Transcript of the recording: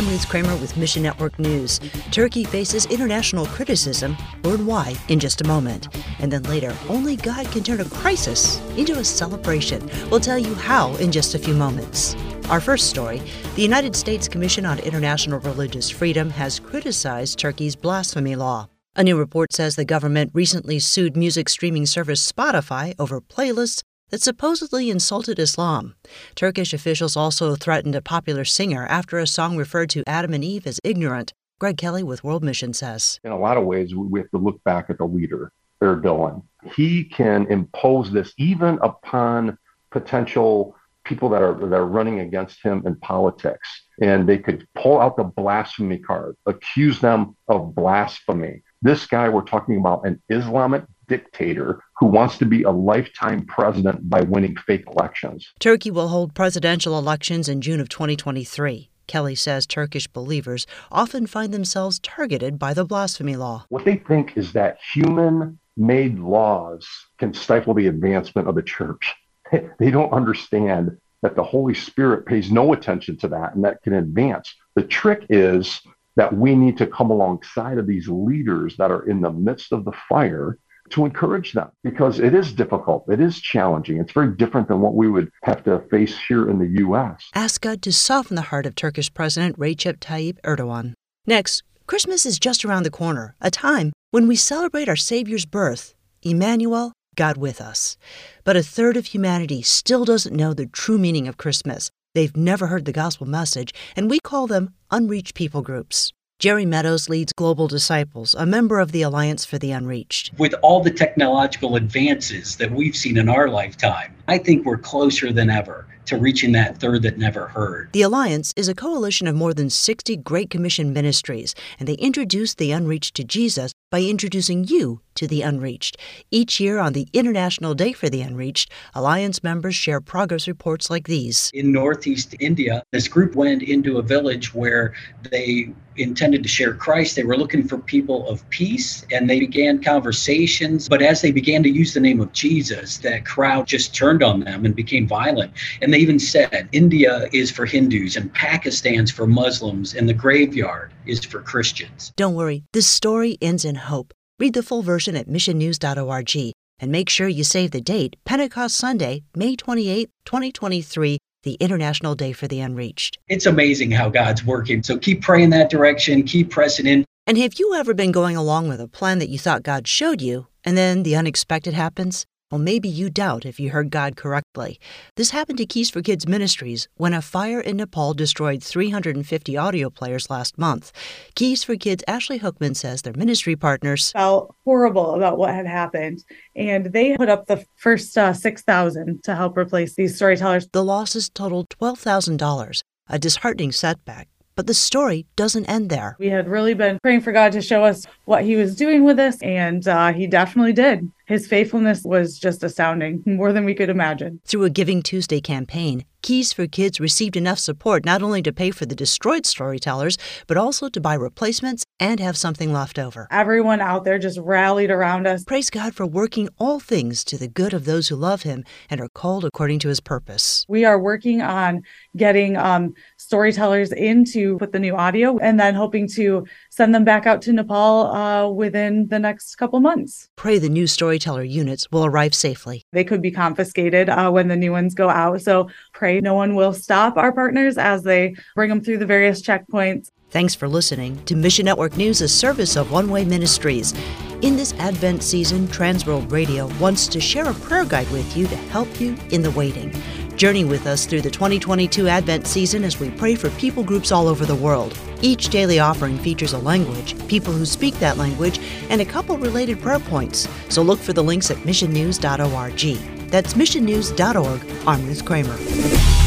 I'm Ruth Kramer with Mission Network News. Turkey faces international criticism worldwide in just a moment. And then later, only God can turn a crisis into a celebration. We'll tell you how in just a few moments. Our first story the United States Commission on International Religious Freedom has criticized Turkey's blasphemy law. A new report says the government recently sued music streaming service Spotify over playlists that supposedly insulted Islam. Turkish officials also threatened a popular singer after a song referred to Adam and Eve as ignorant. Greg Kelley with World Mission says. In a lot of ways, we have to look back at the leader, Erdogan. He can impose this even upon potential people that are that are running against him in politics and they could pull out the blasphemy card accuse them of blasphemy this guy we're talking about an islamic dictator who wants to be a lifetime president by winning fake elections. Turkey will hold presidential elections in June of 2023. Kelley says Turkish believers often find themselves targeted by the blasphemy law. What they think is that human made laws can stifle the advancement of the church. they don't understand that the Holy Spirit pays no attention to that and that can advance. The trick is that we need to come alongside of these leaders that are in the midst of the fire to encourage them because it is difficult. It is challenging. It's very different than what we would have to face here in the U.S. Ask God to soften the heart of Turkish President Recep Tayyip Erdogan. Next, Christmas is just around the corner, a time when we celebrate our Savior's birth, Emmanuel, God with us. But a third of humanity still doesn't know the true meaning of Christmas. They've never heard the gospel message, and we call them unreached people groups. Jerry Meadows leads Global Disciples, a member of the Alliance for the Unreached. With all the technological advances that we've seen in our lifetime, I think we're closer than ever to reaching that third that never heard. The Alliance is a coalition of more than 60 Great Commission ministries, and they introduce the unreached to Jesus by introducing you to the unreached. Each year on the International Day for the Unreached, Alliance members share progress reports like these. In Northeast India, this group went into a village where they intended to share Christ. They were looking for people of peace and they began conversations. But as they began to use the name of Jesus, that crowd just turned on them and became violent. And they even said, India is for Hindus and Pakistan's for Muslims and the graveyard is for Christians. Don't worry, this story ends in hope. Read the full version at missionnews.org and make sure you save the date Pentecost Sunday, May 28, 2023, the International Day for the Unreached. It's amazing how God's working. So keep praying that direction, keep pressing in. And have you ever been going along with a plan that you thought God showed you, and then the unexpected happens? Well, maybe you doubt if you heard God correctly. This happened to Keys for Kids Ministries when a fire in Nepal destroyed 350 audio players last month. Keys for Kids Ashley Hookman says their ministry partners felt horrible about what had happened, and they put up the first uh, 6000 to help replace these storytellers. The losses totaled $12,000, a disheartening setback. But the story doesn't end there. We had really been praying for God to show us what He was doing with us, and uh, He definitely did. His faithfulness was just astounding, more than we could imagine. Through a Giving Tuesday campaign, Keys for Kids received enough support not only to pay for the destroyed storytellers, but also to buy replacements and have something left over. Everyone out there just rallied around us. Praise God for working all things to the good of those who love Him and are called according to His purpose. We are working on getting um, storytellers in to put the new audio and then hoping to send them back out to Nepal uh, within the next couple months. Pray the new storyteller units will arrive safely. They could be confiscated uh, when the new ones go out. So pray pray no one will stop our partners as they bring them through the various checkpoints. Thanks for listening to Mission Network News, a service of One Way Ministries. In this Advent season, Transworld Radio wants to share a prayer guide with you to help you in the waiting. Journey with us through the 2022 Advent season as we pray for people groups all over the world. Each daily offering features a language, people who speak that language, and a couple related prayer points. So look for the links at missionnews.org. That's missionnews.org. I'm Ruth Kramer.